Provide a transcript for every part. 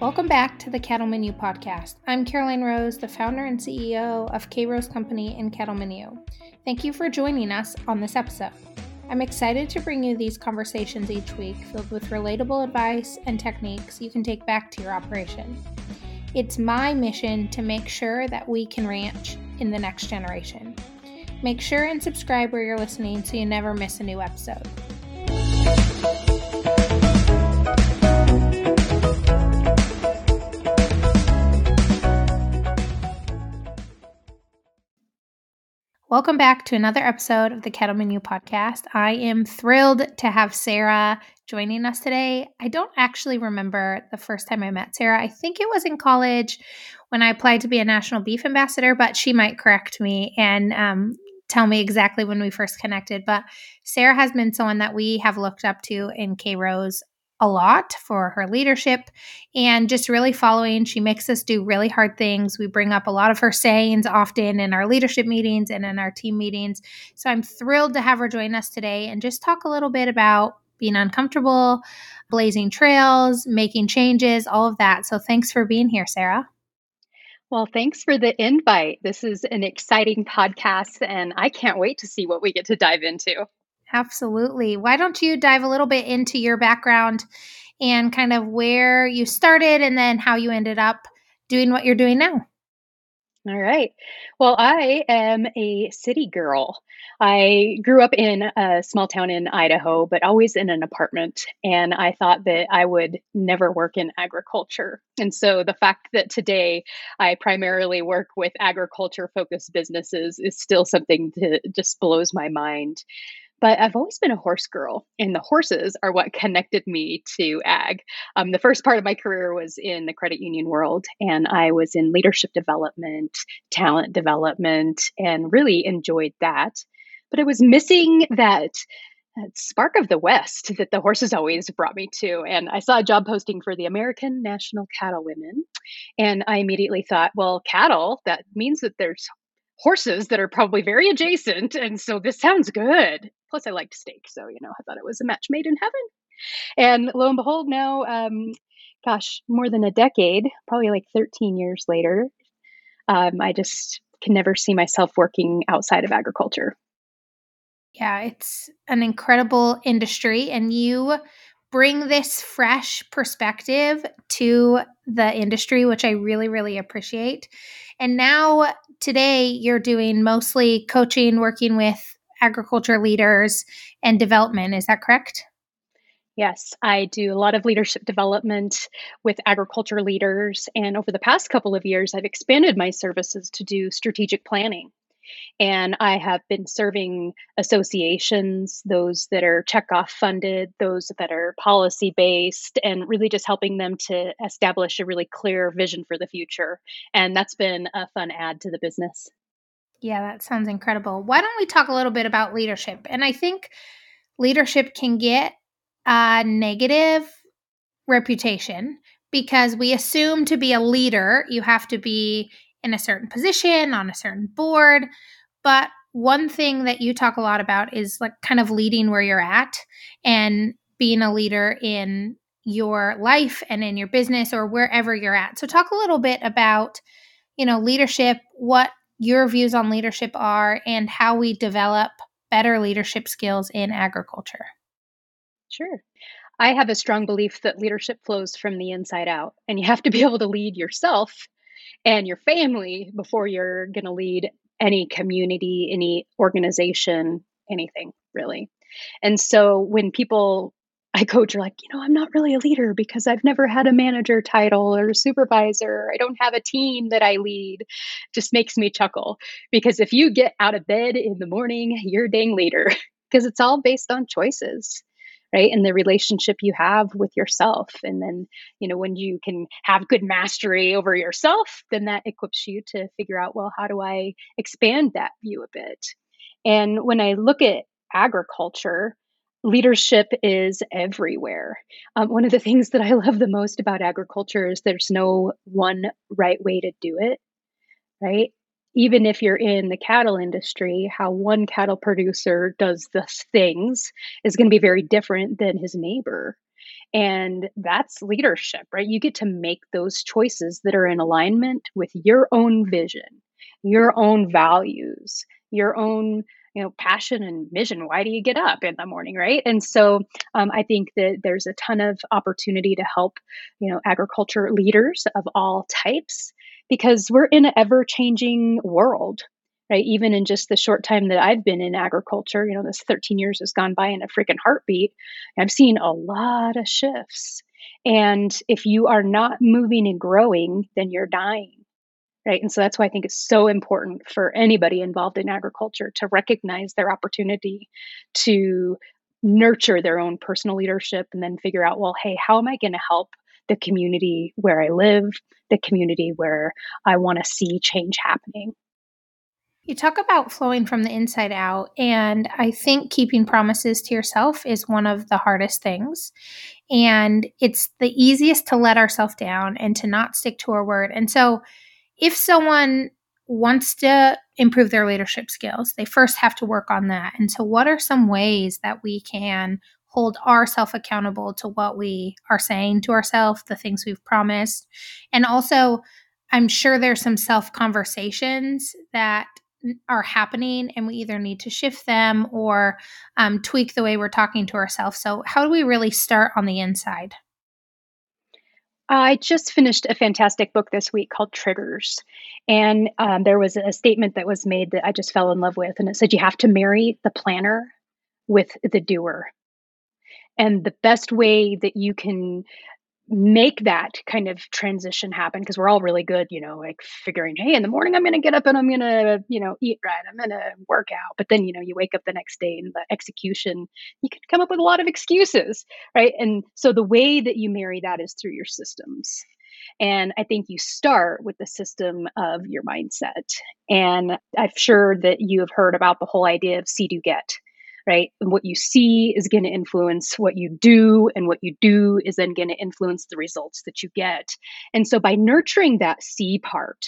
Welcome back to the Cattleman U podcast. I'm Caroline Rose, the founder and CEO of K Rose Company and Cattleman U. Thank you for joining us on this episode. I'm excited to bring you these conversations each week filled with relatable advice and techniques you can take back to your operation. It's my mission to make sure that we can ranch in the next generation. Make sure and subscribe where you're listening so you never miss a new episode. Welcome back to another episode of the Cattleman U podcast. I am thrilled to have Sarah joining us today. I don't actually remember the first time I met Sarah. I think it was in college when I applied to be a national beef ambassador, but she might correct me and um, tell me exactly when we first connected. But Sarah has been someone that we have looked up to in K Rose a lot for her leadership and just really following. She makes us do really hard things. We bring up a lot of her sayings often in our leadership meetings and in our team meetings. So I'm thrilled to have her join us today and just talk a little bit about being uncomfortable, blazing trails, making changes, all of that. So thanks for being here, Sarah. Well, thanks for the invite. This is an exciting podcast, and I can't wait to see what we get to dive into. Absolutely. Why don't you dive a little bit into your background and kind of where you started and then how you ended up doing what you're doing now? All right. Well, I am a city girl. I grew up in a small town in Idaho, but always in an apartment. And I thought that I would never work in agriculture. And so the fact that today I primarily work with agriculture focused businesses is still something that just blows my mind. But I've always been a horse girl, and the horses are what connected me to ag. Um, the first part of my career was in the credit union world, and I was in leadership development, talent development, and really enjoyed that. But I was missing that spark of the West that the horses always brought me to. And I saw a job posting for the American National Cattlewomen. And I immediately thought, well, cattle, that means that there's horses that are probably very adjacent. And so this sounds good. Plus, I liked steak. So, you know, I thought it was a match made in heaven. And lo and behold, now, um, gosh, more than a decade, probably like 13 years later, um, I just can never see myself working outside of agriculture. Yeah, it's an incredible industry, and you bring this fresh perspective to the industry, which I really, really appreciate. And now, today, you're doing mostly coaching, working with agriculture leaders and development. Is that correct? Yes, I do a lot of leadership development with agriculture leaders. And over the past couple of years, I've expanded my services to do strategic planning. And I have been serving associations, those that are checkoff funded, those that are policy based, and really just helping them to establish a really clear vision for the future. And that's been a fun add to the business. Yeah, that sounds incredible. Why don't we talk a little bit about leadership? And I think leadership can get a negative reputation because we assume to be a leader, you have to be in a certain position, on a certain board. But one thing that you talk a lot about is like kind of leading where you're at and being a leader in your life and in your business or wherever you're at. So talk a little bit about, you know, leadership, what your views on leadership are and how we develop better leadership skills in agriculture. Sure. I have a strong belief that leadership flows from the inside out, and you have to be able to lead yourself and your family before you're going to lead any community, any organization, anything really. And so when people I coach are like, you know, I'm not really a leader because I've never had a manager title or supervisor. I don't have a team that I lead. Just makes me chuckle because if you get out of bed in the morning, you're a dang leader because it's all based on choices right and the relationship you have with yourself and then you know when you can have good mastery over yourself then that equips you to figure out well how do i expand that view a bit and when i look at agriculture leadership is everywhere um, one of the things that i love the most about agriculture is there's no one right way to do it right even if you're in the cattle industry, how one cattle producer does the things is going to be very different than his neighbor. And that's leadership, right? You get to make those choices that are in alignment with your own vision, your own values, your own you know passion and mission why do you get up in the morning right? And so um, i think that there's a ton of opportunity to help you know agriculture leaders of all types because we're in an ever changing world right? Even in just the short time that i've been in agriculture you know this 13 years has gone by in a freaking heartbeat i've seen a lot of shifts. And if you are not moving and growing then you're dying right and so that's why i think it's so important for anybody involved in agriculture to recognize their opportunity to nurture their own personal leadership and then figure out well hey how am i going to help the community where i live the community where i want to see change happening you talk about flowing from the inside out, and I think keeping promises to yourself is one of the hardest things. And it's the easiest to let ourselves down and to not stick to our word. And so, if someone wants to improve their leadership skills, they first have to work on that. And so, what are some ways that we can hold ourselves accountable to what we are saying to ourselves, the things we've promised? And also, I'm sure there's some self conversations that are happening and we either need to shift them or um, tweak the way we're talking to ourselves. So, how do we really start on the inside? I just finished a fantastic book this week called Triggers. And um, there was a statement that was made that I just fell in love with. And it said, You have to marry the planner with the doer. And the best way that you can make that kind of transition happen because we're all really good, you know, like figuring, hey, in the morning I'm going to get up and I'm going to, you know, eat right, I'm going to work out. But then, you know, you wake up the next day and the execution, you can come up with a lot of excuses, right? And so the way that you marry that is through your systems. And I think you start with the system of your mindset. And I'm sure that you have heard about the whole idea of see, do, get right? And what you see is going to influence what you do, and what you do is then going to influence the results that you get. And so by nurturing that see part,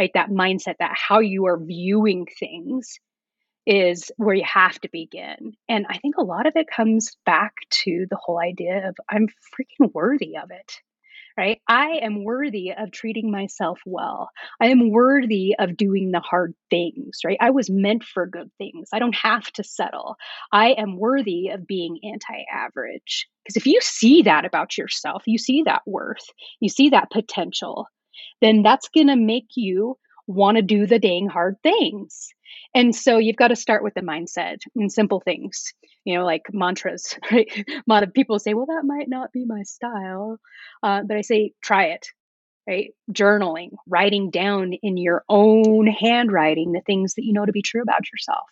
right, that mindset, that how you are viewing things is where you have to begin. And I think a lot of it comes back to the whole idea of I'm freaking worthy of it right? I am worthy of treating myself well. I am worthy of doing the hard things, right? I was meant for good things. I don't have to settle. I am worthy of being anti average. Because if you see that about yourself, you see that worth, you see that potential, then that's going to make you want to do the dang hard things. And so you've got to start with the mindset and simple things, you know, like mantras, right? A lot of people say, well, that might not be my style. Uh, but I say, try it, right? Journaling, writing down in your own handwriting the things that you know to be true about yourself,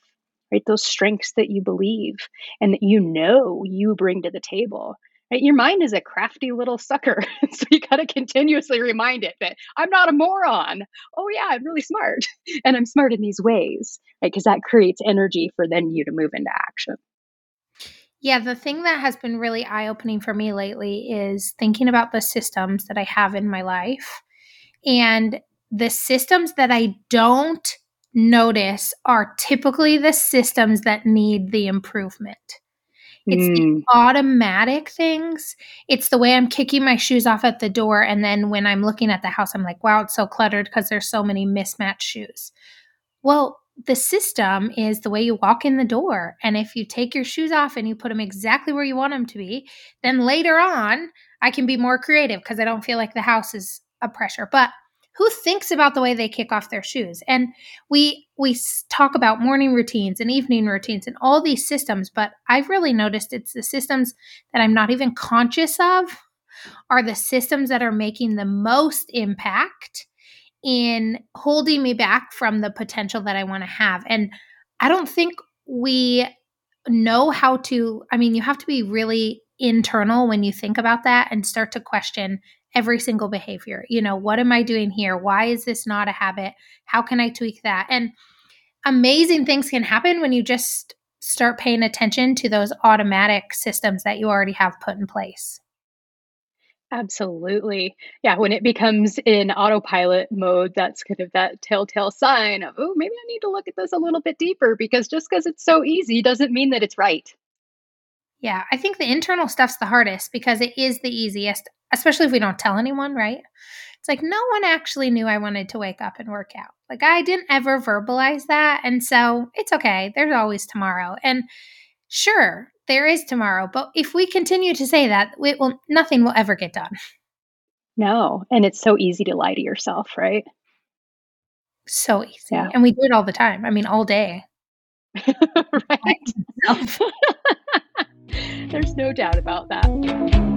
right? Those strengths that you believe and that you know you bring to the table. Right? Your mind is a crafty little sucker. so you got to continuously remind it that I'm not a moron. Oh, yeah, I'm really smart. and I'm smart in these ways, right? Because that creates energy for then you to move into action. Yeah, the thing that has been really eye opening for me lately is thinking about the systems that I have in my life. And the systems that I don't notice are typically the systems that need the improvement. It's mm. the automatic things. It's the way I'm kicking my shoes off at the door. And then when I'm looking at the house, I'm like, wow, it's so cluttered because there's so many mismatched shoes. Well, the system is the way you walk in the door. And if you take your shoes off and you put them exactly where you want them to be, then later on, I can be more creative because I don't feel like the house is a pressure. But who thinks about the way they kick off their shoes? And we we talk about morning routines and evening routines and all these systems but i've really noticed it's the systems that i'm not even conscious of are the systems that are making the most impact in holding me back from the potential that i want to have. And i don't think we know how to i mean you have to be really internal when you think about that and start to question every single behavior. You know, what am I doing here? Why is this not a habit? How can I tweak that? And amazing things can happen when you just start paying attention to those automatic systems that you already have put in place. Absolutely. Yeah, when it becomes in autopilot mode, that's kind of that telltale sign of, oh, maybe I need to look at this a little bit deeper because just because it's so easy doesn't mean that it's right. Yeah, I think the internal stuff's the hardest because it is the easiest, especially if we don't tell anyone, right? It's like no one actually knew I wanted to wake up and work out. Like I didn't ever verbalize that. And so it's okay. There's always tomorrow. And sure, there is tomorrow. But if we continue to say that, it will nothing will ever get done. No. And it's so easy to lie to yourself, right? So easy. Yeah. And we do it all the time. I mean, all day. right. There's no doubt about that.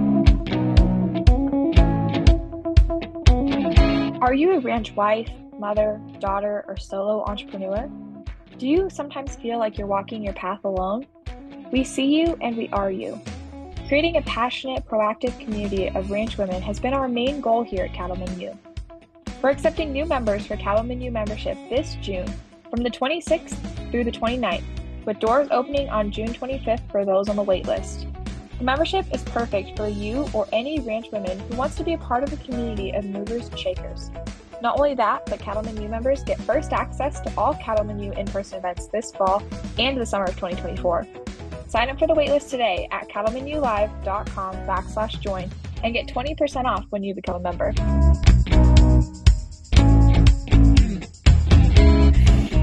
Are you a ranch wife, mother, daughter, or solo entrepreneur? Do you sometimes feel like you're walking your path alone? We see you and we are you. Creating a passionate, proactive community of ranch women has been our main goal here at Cattlemen U. We're accepting new members for Cattlemen U membership this June from the 26th through the 29th, with doors opening on June 25th for those on the waitlist. The membership is perfect for you or any ranch woman who wants to be a part of a community of movers and shakers. Not only that, but Cattlemen U members get first access to all Cattlemen U in person events this fall and the summer of 2024. Sign up for the waitlist today at cattlemenulive.com backslash join and get 20% off when you become a member.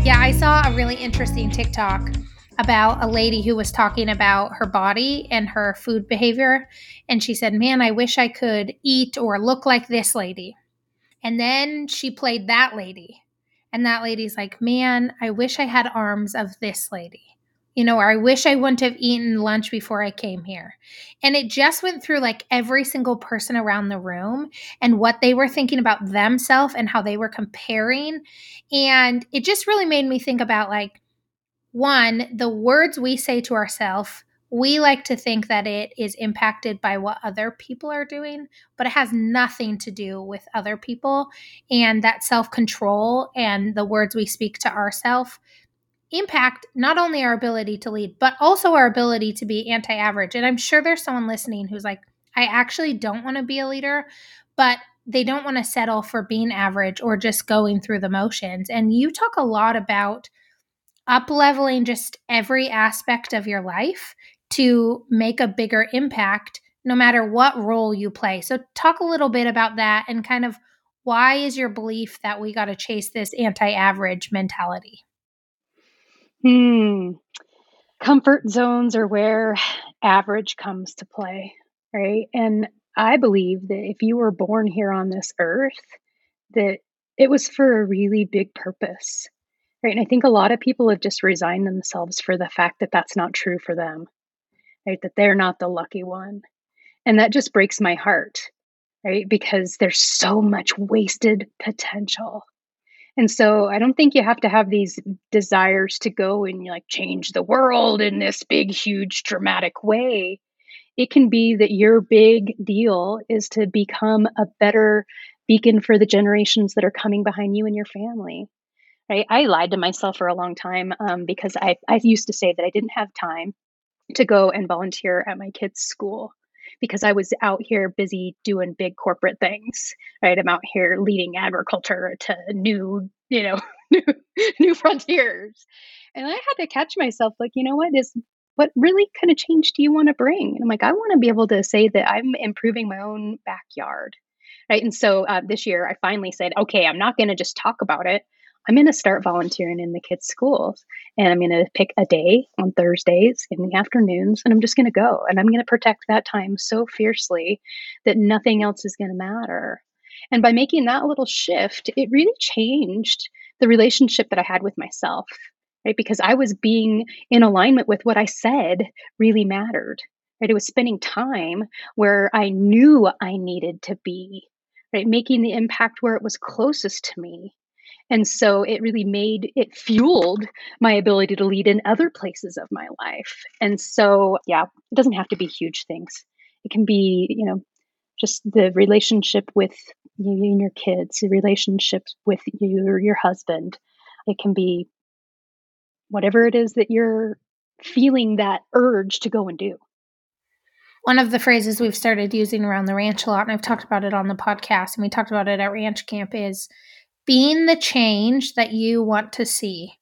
Yeah, I saw a really interesting TikTok about a lady who was talking about her body and her food behavior. And she said, Man, I wish I could eat or look like this lady. And then she played that lady. And that lady's like, Man, I wish I had arms of this lady. You know, or I wish I wouldn't have eaten lunch before I came here. And it just went through like every single person around the room and what they were thinking about themselves and how they were comparing. And it just really made me think about like, one, the words we say to ourselves, we like to think that it is impacted by what other people are doing, but it has nothing to do with other people. And that self control and the words we speak to ourselves impact not only our ability to lead, but also our ability to be anti average. And I'm sure there's someone listening who's like, I actually don't want to be a leader, but they don't want to settle for being average or just going through the motions. And you talk a lot about up leveling just every aspect of your life to make a bigger impact no matter what role you play. So talk a little bit about that and kind of why is your belief that we got to chase this anti-average mentality? Hmm. Comfort zones are where average comes to play, right? And I believe that if you were born here on this earth, that it was for a really big purpose. Right. And I think a lot of people have just resigned themselves for the fact that that's not true for them, right? That they're not the lucky one. And that just breaks my heart, right? Because there's so much wasted potential. And so I don't think you have to have these desires to go and like change the world in this big, huge, dramatic way. It can be that your big deal is to become a better beacon for the generations that are coming behind you and your family right? I lied to myself for a long time um, because I, I used to say that I didn't have time to go and volunteer at my kids' school because I was out here busy doing big corporate things, right? I'm out here leading agriculture to new, you know, new, new frontiers. And I had to catch myself like, you know what is what really kind of change do you want to bring? And I'm like, I want to be able to say that I'm improving my own backyard. Right. And so uh, this year I finally said, okay, I'm not going to just talk about it. I'm going to start volunteering in the kids' schools and I'm going to pick a day on Thursdays in the afternoons and I'm just going to go and I'm going to protect that time so fiercely that nothing else is going to matter. And by making that little shift, it really changed the relationship that I had with myself, right? Because I was being in alignment with what I said really mattered, right? It was spending time where I knew I needed to be, right? Making the impact where it was closest to me and so it really made it fueled my ability to lead in other places of my life. And so, yeah, it doesn't have to be huge things. It can be, you know, just the relationship with you and your kids, the relationships with you your husband. It can be whatever it is that you're feeling that urge to go and do. one of the phrases we've started using around the ranch a lot, and I've talked about it on the podcast, and we talked about it at Ranch Camp, is being the change that you want to see.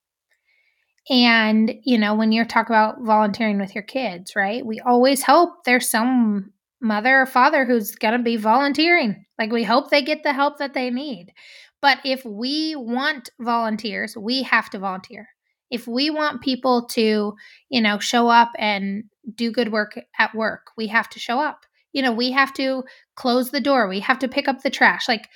And, you know, when you're talking about volunteering with your kids, right? We always hope there's some mother or father who's going to be volunteering. Like, we hope they get the help that they need. But if we want volunteers, we have to volunteer. If we want people to, you know, show up and do good work at work, we have to show up. You know, we have to close the door, we have to pick up the trash. Like,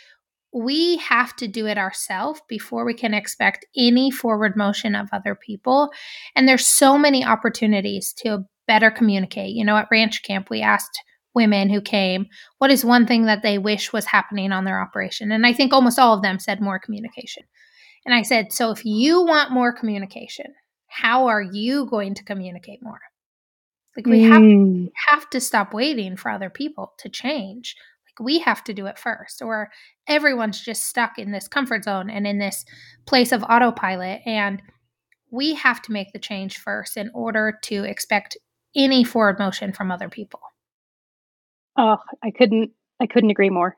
we have to do it ourselves before we can expect any forward motion of other people. And there's so many opportunities to better communicate. You know, at Ranch Camp, we asked women who came what is one thing that they wish was happening on their operation. And I think almost all of them said more communication. And I said, so if you want more communication, how are you going to communicate more? Like we mm. have, have to stop waiting for other people to change we have to do it first or everyone's just stuck in this comfort zone and in this place of autopilot and we have to make the change first in order to expect any forward motion from other people. Oh i couldn't i couldn't agree more.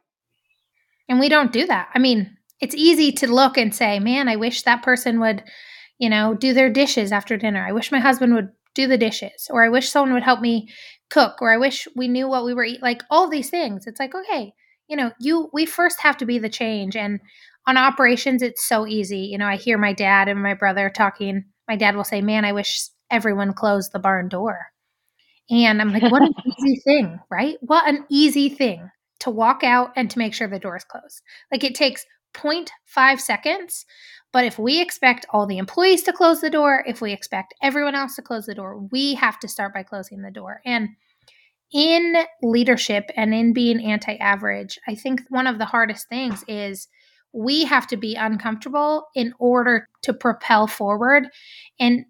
And we don't do that. I mean it's easy to look and say man i wish that person would you know do their dishes after dinner. I wish my husband would do the dishes or i wish someone would help me cook or I wish we knew what we were eating. Like all these things. It's like, okay, you know, you we first have to be the change. And on operations, it's so easy. You know, I hear my dad and my brother talking. My dad will say, Man, I wish everyone closed the barn door. And I'm like, what an easy thing, right? What an easy thing to walk out and to make sure the door is closed. Like it takes 0.5 seconds. But if we expect all the employees to close the door, if we expect everyone else to close the door, we have to start by closing the door. And in leadership and in being anti average, I think one of the hardest things is we have to be uncomfortable in order to propel forward. And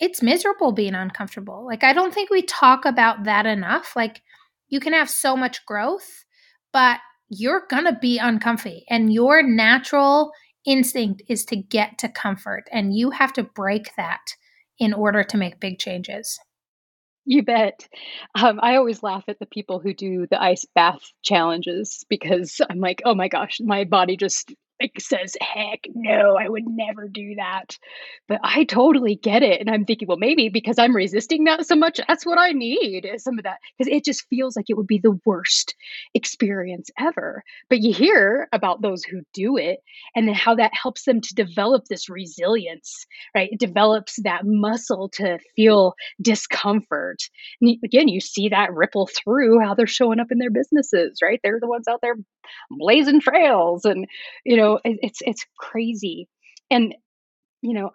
it's miserable being uncomfortable. Like, I don't think we talk about that enough. Like, you can have so much growth, but you're going to be uncomfy, and your natural instinct is to get to comfort. And you have to break that in order to make big changes. You bet. Um, I always laugh at the people who do the ice bath challenges because I'm like, oh my gosh, my body just like says, heck no, I would never do that. But I totally get it. And I'm thinking, well, maybe because I'm resisting that so much, that's what I need is some of that. Because it just feels like it would be the worst experience ever. But you hear about those who do it and then how that helps them to develop this resilience, right? It develops that muscle to feel discomfort. And again, you see that ripple through how they're showing up in their businesses, right? They're the ones out there blazing trails and you know it, it's it's crazy. And you know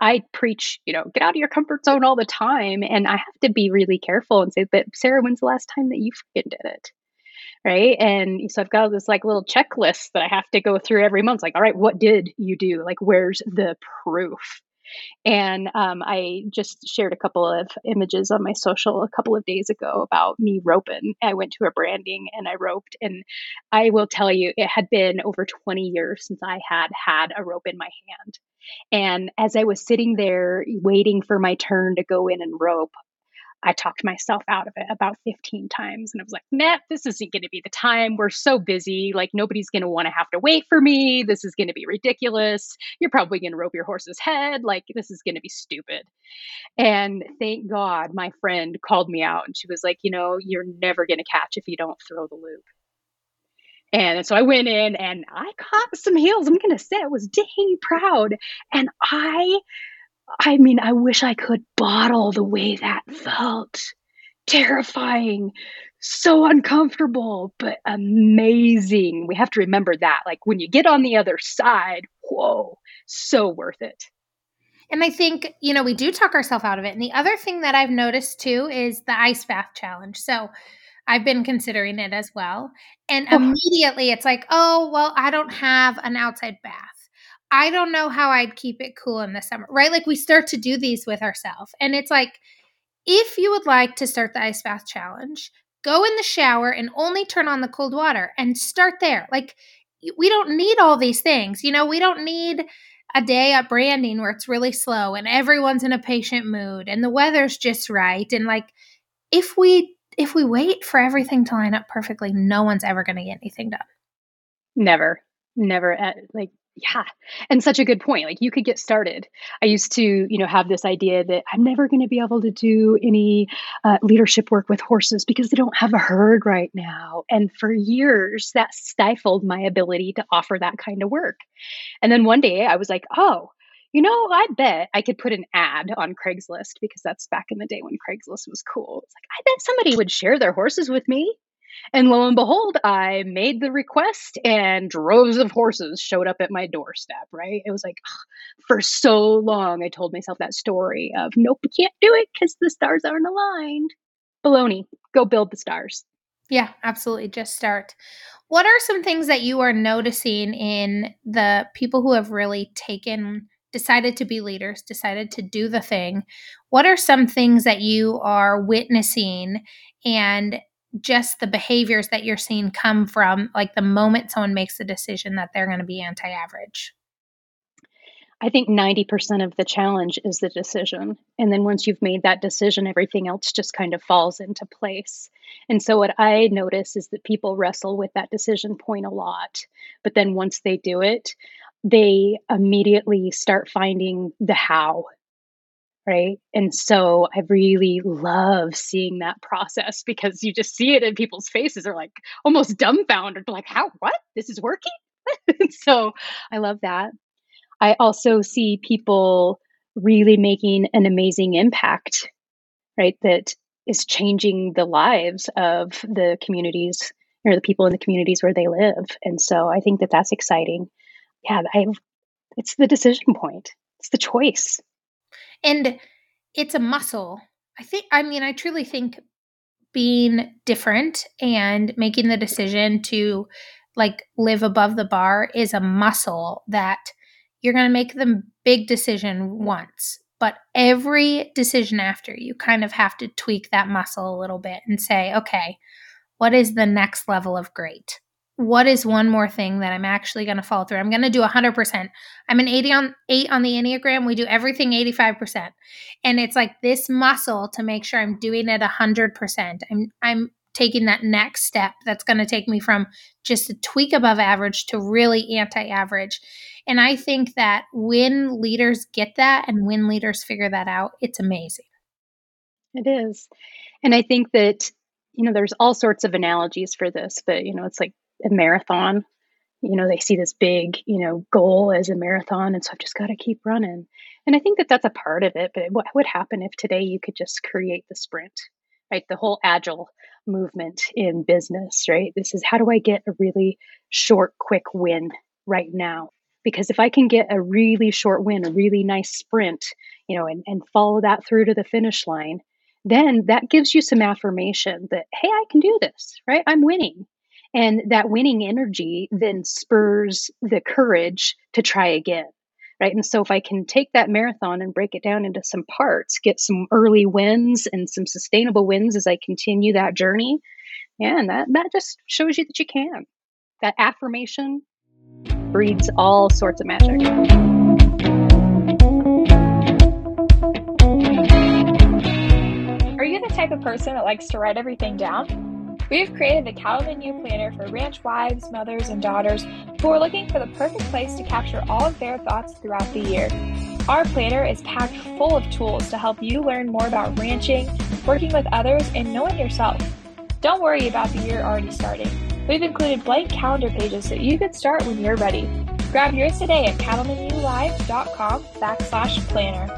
i preach you know get out of your comfort zone all the time and i have to be really careful and say but sarah when's the last time that you freaking did it? Right? And so i've got this like little checklist that i have to go through every month like all right what did you do? Like where's the proof and um, I just shared a couple of images on my social a couple of days ago about me roping. I went to a branding and I roped. And I will tell you, it had been over 20 years since I had had a rope in my hand. And as I was sitting there waiting for my turn to go in and rope, I talked myself out of it about 15 times. And I was like, nah, this isn't going to be the time. We're so busy. Like, nobody's going to want to have to wait for me. This is going to be ridiculous. You're probably going to rope your horse's head. Like, this is going to be stupid. And thank God my friend called me out and she was like, you know, you're never going to catch if you don't throw the loop. And so I went in and I caught some heels. I'm going to say I was dang proud. And I I mean, I wish I could bottle the way that felt. Terrifying, so uncomfortable, but amazing. We have to remember that. Like when you get on the other side, whoa, so worth it. And I think, you know, we do talk ourselves out of it. And the other thing that I've noticed too is the ice bath challenge. So I've been considering it as well. And oh. immediately it's like, oh, well, I don't have an outside bath. I don't know how I'd keep it cool in the summer, right? Like we start to do these with ourselves. And it's like, if you would like to start the ice bath challenge, go in the shower and only turn on the cold water and start there. Like, we don't need all these things. You know, we don't need a day at branding where it's really slow and everyone's in a patient mood and the weather's just right. And like, if we if we wait for everything to line up perfectly, no one's ever going to get anything done. Never, never at like yeah. And such a good point. Like you could get started. I used to, you know, have this idea that I'm never going to be able to do any uh, leadership work with horses because they don't have a herd right now. And for years, that stifled my ability to offer that kind of work. And then one day I was like, oh, you know, I bet I could put an ad on Craigslist because that's back in the day when Craigslist was cool. It's like, I bet somebody would share their horses with me. And lo and behold, I made the request and droves of horses showed up at my doorstep, right? It was like, ugh, for so long, I told myself that story of, nope, can't do it because the stars aren't aligned. Baloney, go build the stars. Yeah, absolutely. Just start. What are some things that you are noticing in the people who have really taken, decided to be leaders, decided to do the thing? What are some things that you are witnessing and just the behaviors that you're seeing come from like the moment someone makes the decision that they're going to be anti average? I think 90% of the challenge is the decision. And then once you've made that decision, everything else just kind of falls into place. And so, what I notice is that people wrestle with that decision point a lot. But then once they do it, they immediately start finding the how right? And so I really love seeing that process because you just see it in people's faces. They're like almost dumbfounded, like, how, what? This is working? so I love that. I also see people really making an amazing impact, right? That is changing the lives of the communities or the people in the communities where they live. And so I think that that's exciting. Yeah, I it's the decision point. It's the choice. And it's a muscle. I think, I mean, I truly think being different and making the decision to like live above the bar is a muscle that you're going to make the big decision once but every decision after you kind of have to tweak that muscle a little bit and say okay what is the next level of great what is one more thing that I'm actually going to follow through? I'm going to do 100%. I'm an 80 on 8 on the Enneagram. We do everything 85%. And it's like this muscle to make sure I'm doing it 100%. I'm I'm taking that next step that's going to take me from just a tweak above average to really anti-average. And I think that when leaders get that and when leaders figure that out, it's amazing. It is. And I think that you know there's all sorts of analogies for this, but you know it's like a marathon. You know, they see this big, you know, goal as a marathon, and so I've just got to keep running. And I think that that's a part of it. But what would happen if today you could just create the sprint, right? The whole agile movement in business, right? This is how do I get a really short, quick win right now? Because if I can get a really short win, a really nice sprint, you know, and, and follow that through to the finish line, then that gives you some affirmation that, hey, I can do this, right? I'm winning. And that winning energy then spurs the courage to try again. Right. And so if I can take that marathon and break it down into some parts, get some early wins and some sustainable wins as I continue that journey, and that, that just shows you that you can. That affirmation breeds all sorts of magic. Are you the type of person that likes to write everything down? We have created the Cattleman U Planner for ranch wives, mothers, and daughters who are looking for the perfect place to capture all of their thoughts throughout the year. Our planner is packed full of tools to help you learn more about ranching, working with others, and knowing yourself. Don't worry about the year already starting. We've included blank calendar pages so you can start when you're ready. Grab yours today at cattlemanlive.com backslash planner.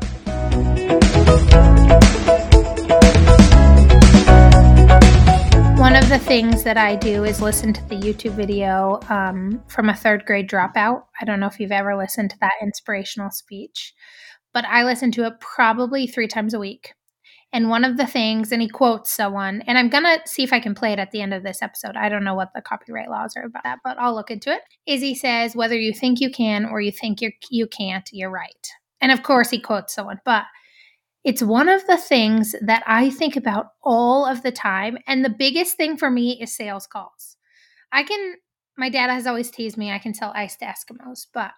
One of the things that I do is listen to the YouTube video um, from a third grade dropout. I don't know if you've ever listened to that inspirational speech, but I listen to it probably three times a week. And one of the things, and he quotes someone, and I'm going to see if I can play it at the end of this episode. I don't know what the copyright laws are about that, but I'll look into it. Is he says, whether you think you can or you think you're, you can't, you're right. And of course, he quotes someone, but it's one of the things that I think about all of the time. And the biggest thing for me is sales calls. I can, my dad has always teased me, I can sell ice to Eskimos, but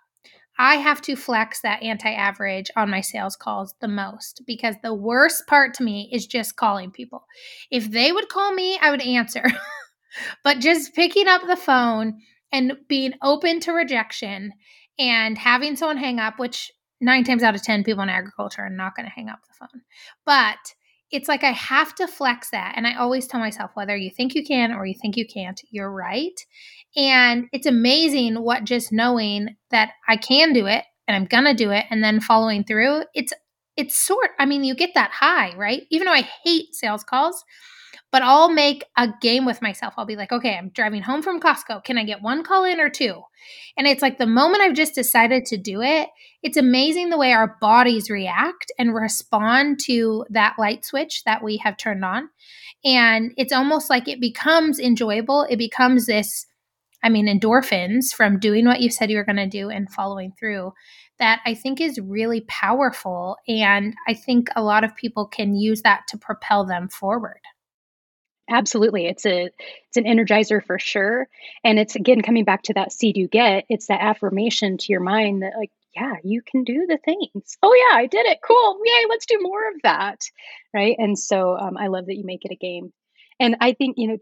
I have to flex that anti average on my sales calls the most because the worst part to me is just calling people. If they would call me, I would answer. but just picking up the phone and being open to rejection and having someone hang up, which nine times out of 10 people in agriculture are not going to hang up the phone. But it's like I have to flex that. And I always tell myself, whether you think you can or you think you can't, you're right. And it's amazing what just knowing that I can do it and I'm going to do it and then following through, it's it's sort I mean, you get that high, right? Even though I hate sales calls, but I'll make a game with myself. I'll be like, okay, I'm driving home from Costco. Can I get one call in or two? And it's like the moment I've just decided to do it, it's amazing the way our bodies react and respond to that light switch that we have turned on. And it's almost like it becomes enjoyable. It becomes this, I mean, endorphins from doing what you said you were going to do and following through that I think is really powerful. And I think a lot of people can use that to propel them forward. Absolutely. It's a it's an energizer for sure. And it's again coming back to that seed you get, it's that affirmation to your mind that like, yeah, you can do the things. Oh yeah, I did it. Cool. Yay, let's do more of that. Right. And so um, I love that you make it a game. And I think, you know,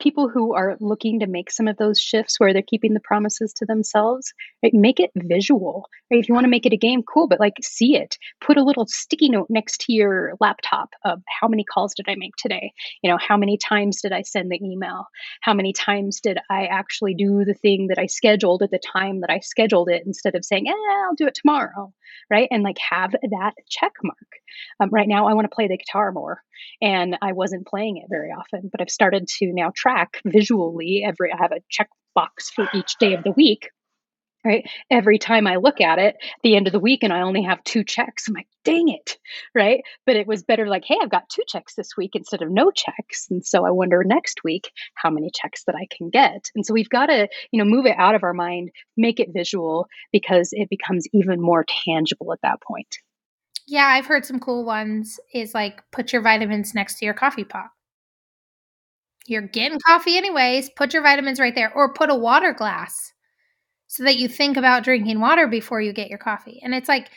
people who are looking to make some of those shifts where they're keeping the promises to themselves, right, make it visual. Right? If you want to make it a game, cool, but like see it. Put a little sticky note next to your laptop of how many calls did I make today? You know, how many times did I send the email? How many times did I actually do the thing that I scheduled at the time that I scheduled it instead of saying, eh, I'll do it tomorrow, right? And like have that check mark. Um, right now, I want to play the guitar more, and I wasn't playing it very often, but I've started to now track visually every. I have a check box for each day of the week. Right. Every time I look at it, the end of the week, and I only have two checks, I'm like, dang it. Right. But it was better like, hey, I've got two checks this week instead of no checks. And so I wonder next week how many checks that I can get. And so we've got to, you know, move it out of our mind, make it visual because it becomes even more tangible at that point. Yeah, I've heard some cool ones is like put your vitamins next to your coffee pot. You're getting coffee anyways, put your vitamins right there or put a water glass so that you think about drinking water before you get your coffee. And it's like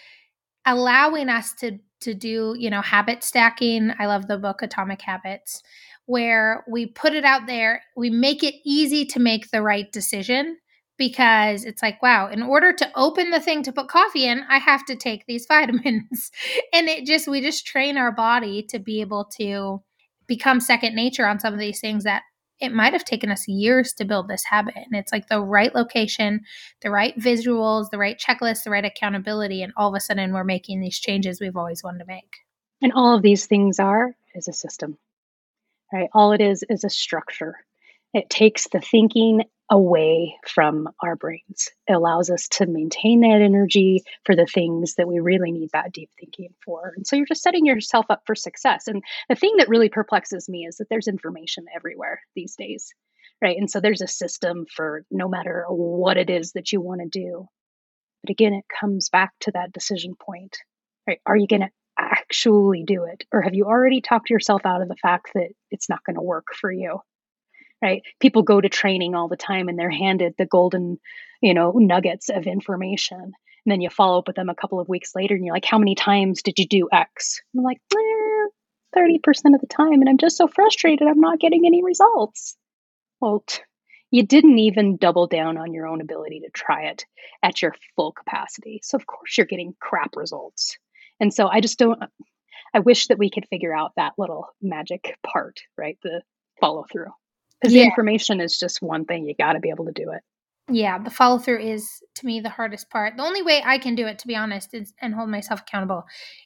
allowing us to to do, you know, habit stacking. I love the book Atomic Habits where we put it out there, we make it easy to make the right decision because it's like, wow, in order to open the thing to put coffee in, I have to take these vitamins. and it just, we just train our body to be able to become second nature on some of these things that it might have taken us years to build this habit. And it's like the right location, the right visuals, the right checklist, the right accountability. And all of a sudden, we're making these changes we've always wanted to make. And all of these things are is a system, right? All it is is a structure. It takes the thinking away from our brains. It allows us to maintain that energy for the things that we really need that deep thinking for. And so you're just setting yourself up for success. And the thing that really perplexes me is that there's information everywhere these days, right? And so there's a system for no matter what it is that you want to do. But again, it comes back to that decision point, right? Are you going to actually do it? Or have you already talked yourself out of the fact that it's not going to work for you? Right? People go to training all the time and they're handed the golden you know nuggets of information. And then you follow up with them a couple of weeks later and you're like how many times did you do x? I'm like eh, 30% of the time and i'm just so frustrated i'm not getting any results. Well t- you didn't even double down on your own ability to try it at your full capacity. So of course you're getting crap results. And so i just don't i wish that we could figure out that little magic part right? The follow through because yeah. the information is just one thing you got to be able to do it. Yeah the follow through is to me the hardest part. The only way i can do it to be honest is and hold myself accountable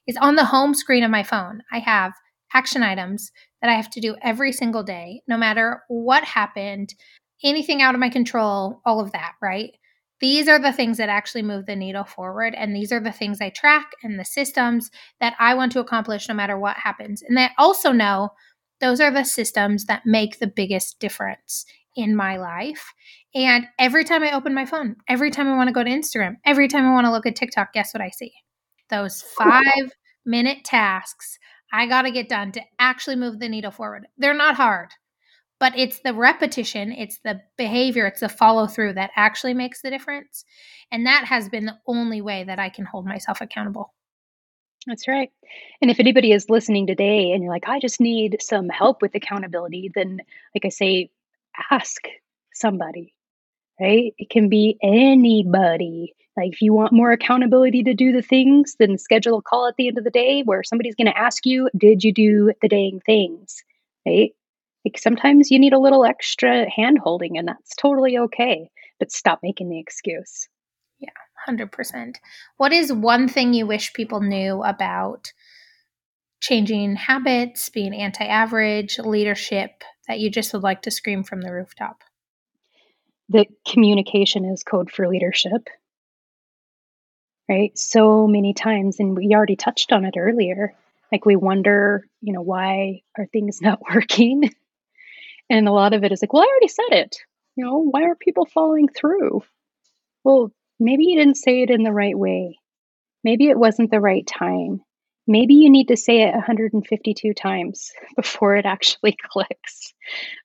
is on the home screen of my phone. I have action items that i have to do every single day no matter what happened anything out of my control all of that right? These are the things that actually move the needle forward and these are the things i track and the systems that i want to accomplish no matter what happens. And i also know those are the systems that make the biggest difference in my life. And every time I open my phone, every time I want to go to Instagram, every time I want to look at TikTok, guess what I see? Those five minute tasks I got to get done to actually move the needle forward. They're not hard, but it's the repetition, it's the behavior, it's the follow through that actually makes the difference. And that has been the only way that I can hold myself accountable. That's right. And if anybody is listening today and you're like, I just need some help with accountability, then, like I say, ask somebody, right? It can be anybody. Like, if you want more accountability to do the things, then schedule a call at the end of the day where somebody's going to ask you, Did you do the dang things? Right? Like, sometimes you need a little extra hand holding, and that's totally okay. But stop making the excuse. 100%. What is one thing you wish people knew about changing habits, being anti average, leadership that you just would like to scream from the rooftop? That communication is code for leadership. Right? So many times, and we already touched on it earlier. Like we wonder, you know, why are things not working? And a lot of it is like, well, I already said it. You know, why are people following through? Well, maybe you didn't say it in the right way. Maybe it wasn't the right time. Maybe you need to say it 152 times before it actually clicks,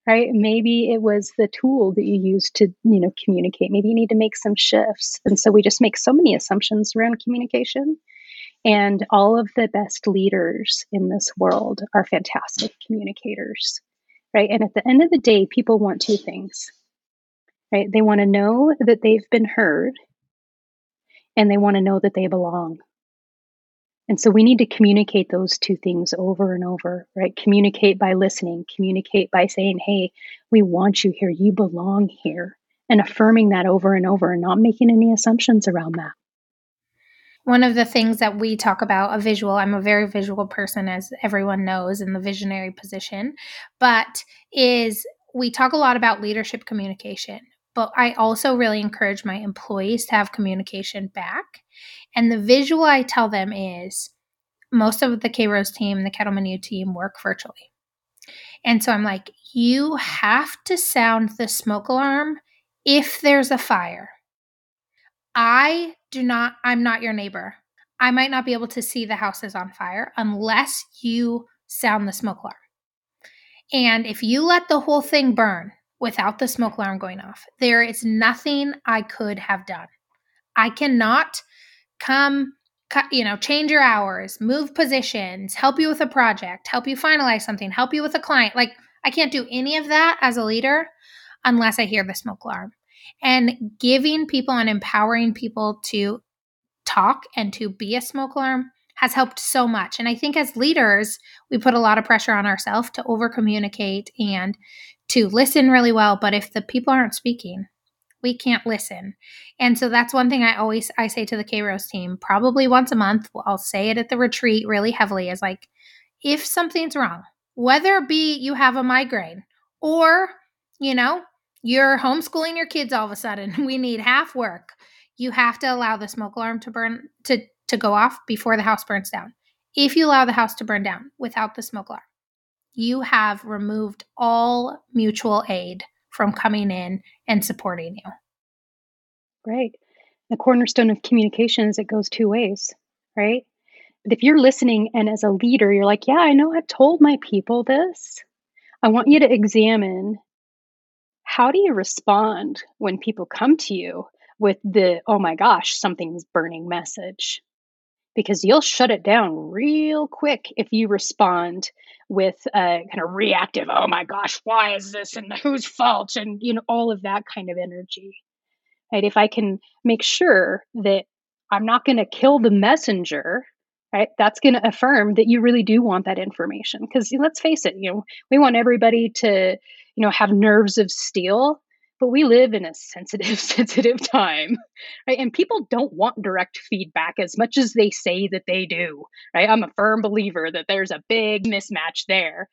right? Maybe it was the tool that you used to, you know, communicate. Maybe you need to make some shifts. And so we just make so many assumptions around communication. And all of the best leaders in this world are fantastic communicators, right? And at the end of the day, people want two things, right? They want to know that they've been heard and they want to know that they belong. And so we need to communicate those two things over and over, right? Communicate by listening, communicate by saying, hey, we want you here, you belong here, and affirming that over and over and not making any assumptions around that. One of the things that we talk about, a visual, I'm a very visual person, as everyone knows, in the visionary position, but is we talk a lot about leadership communication but I also really encourage my employees to have communication back. And the visual I tell them is most of the K Rose team, the Cattleman U team work virtually. And so I'm like, you have to sound the smoke alarm if there's a fire. I do not, I'm not your neighbor. I might not be able to see the house is on fire unless you sound the smoke alarm. And if you let the whole thing burn, without the smoke alarm going off. There is nothing I could have done. I cannot come, you know, change your hours, move positions, help you with a project, help you finalize something, help you with a client. Like, I can't do any of that as a leader unless I hear the smoke alarm. And giving people and empowering people to talk and to be a smoke alarm has helped so much. And I think as leaders, we put a lot of pressure on ourselves to over communicate and to listen really well. But if the people aren't speaking, we can't listen. And so that's one thing I always I say to the K Rose team, probably once a month. I'll say it at the retreat really heavily is like, if something's wrong, whether it be you have a migraine or, you know, you're homeschooling your kids all of a sudden, we need half work. You have to allow the smoke alarm to burn to to go off before the house burns down. If you allow the house to burn down without the smoke alarm, you have removed all mutual aid from coming in and supporting you. Great. The cornerstone of communication is it goes two ways, right? But if you're listening and as a leader, you're like, yeah, I know I've told my people this. I want you to examine how do you respond when people come to you with the, oh my gosh, something's burning message? Because you'll shut it down real quick if you respond with a kind of reactive, oh my gosh, why is this and whose fault? And, you know, all of that kind of energy. Right. If I can make sure that I'm not going to kill the messenger, right, that's going to affirm that you really do want that information. Because let's face it, you know, we want everybody to, you know, have nerves of steel but we live in a sensitive sensitive time right? And people don't want direct feedback as much as they say that they do right? I'm a firm believer that there's a big mismatch there.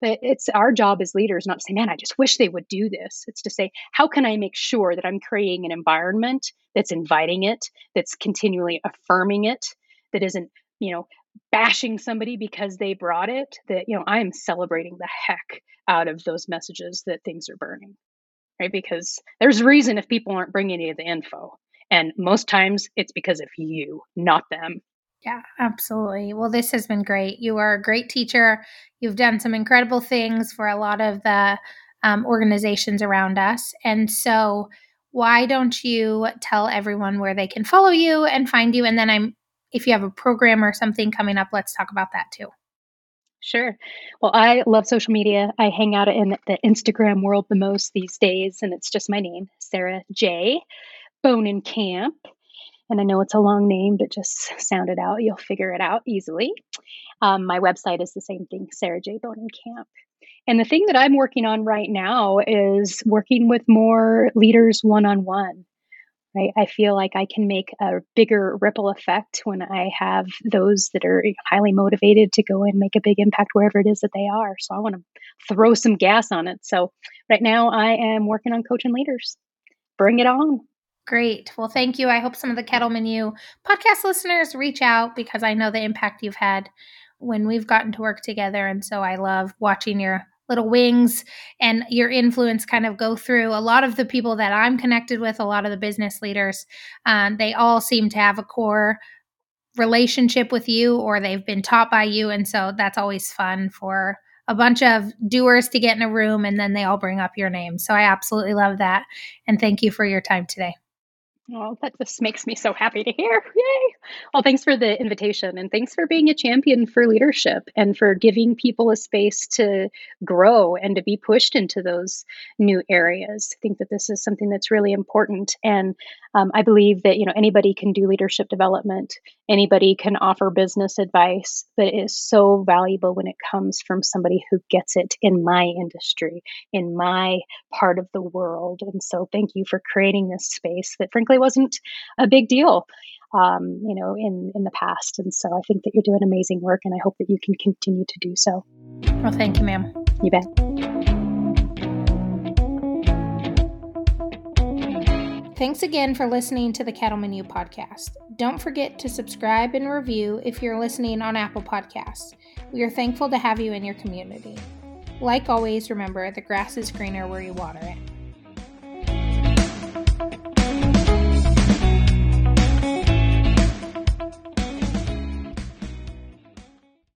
But it's our job as leaders not to say man i just wish they would do this. It's to say how can i make sure that i'm creating an environment that's inviting it that's continually affirming it that isn't you know bashing somebody because they brought it that you know i am celebrating the heck out of those messages that things are burning right? Because there's a reason if people aren't bringing you the info. And most times it's because of you, not them. Yeah, absolutely. Well, this has been great. You are a great teacher. You've done some incredible things for a lot of the um, organizations around us. And so, why don't you tell everyone where they can follow you and find you? And then I'm, if you have a program or something coming up, let's talk about that too. Sure. Well, I love social media. I hang out in the Instagram world the most these days, and it's just my name, Sarah J. Bohnenkamp. And Camp. And I know it's a long name, but just sound it out. You'll figure it out easily. Um, my website is the same thing, Sarah J. Bone in Camp. And the thing that I'm working on right now is working with more leaders one on one. Right? I feel like I can make a bigger ripple effect when I have those that are highly motivated to go and make a big impact wherever it is that they are. So I want to throw some gas on it. So right now I am working on coaching leaders. Bring it on. Great. Well, thank you. I hope some of the Cattleman U podcast listeners reach out because I know the impact you've had when we've gotten to work together. And so I love watching your little wings and your influence kind of go through a lot of the people that I'm connected with, a lot of the business leaders. Um, they all seem to have a core relationship with you or they've been taught by you. And so that's always fun for a bunch of doers to get in a room and then they all bring up your name. So I absolutely love that. And thank you for your time today. Oh, that just makes me so happy to hear. Yay. Well, thanks for the invitation and thanks for being a champion for leadership and for giving people a space to grow and to be pushed into those new areas. I think that this is something that's really important. And um, I believe that, you know, anybody can do leadership development, anybody can offer business advice, but it is so valuable when it comes from somebody who gets it in my industry, in my part of the world. And so thank you for creating this space that frankly wasn't a big deal. Um, you know, in in the past, and so I think that you're doing amazing work, and I hope that you can continue to do so. Well, thank you, ma'am. You bet. Thanks again for listening to the Cattleman U podcast. Don't forget to subscribe and review if you're listening on Apple Podcasts. We are thankful to have you in your community. Like always, remember the grass is greener where you water it.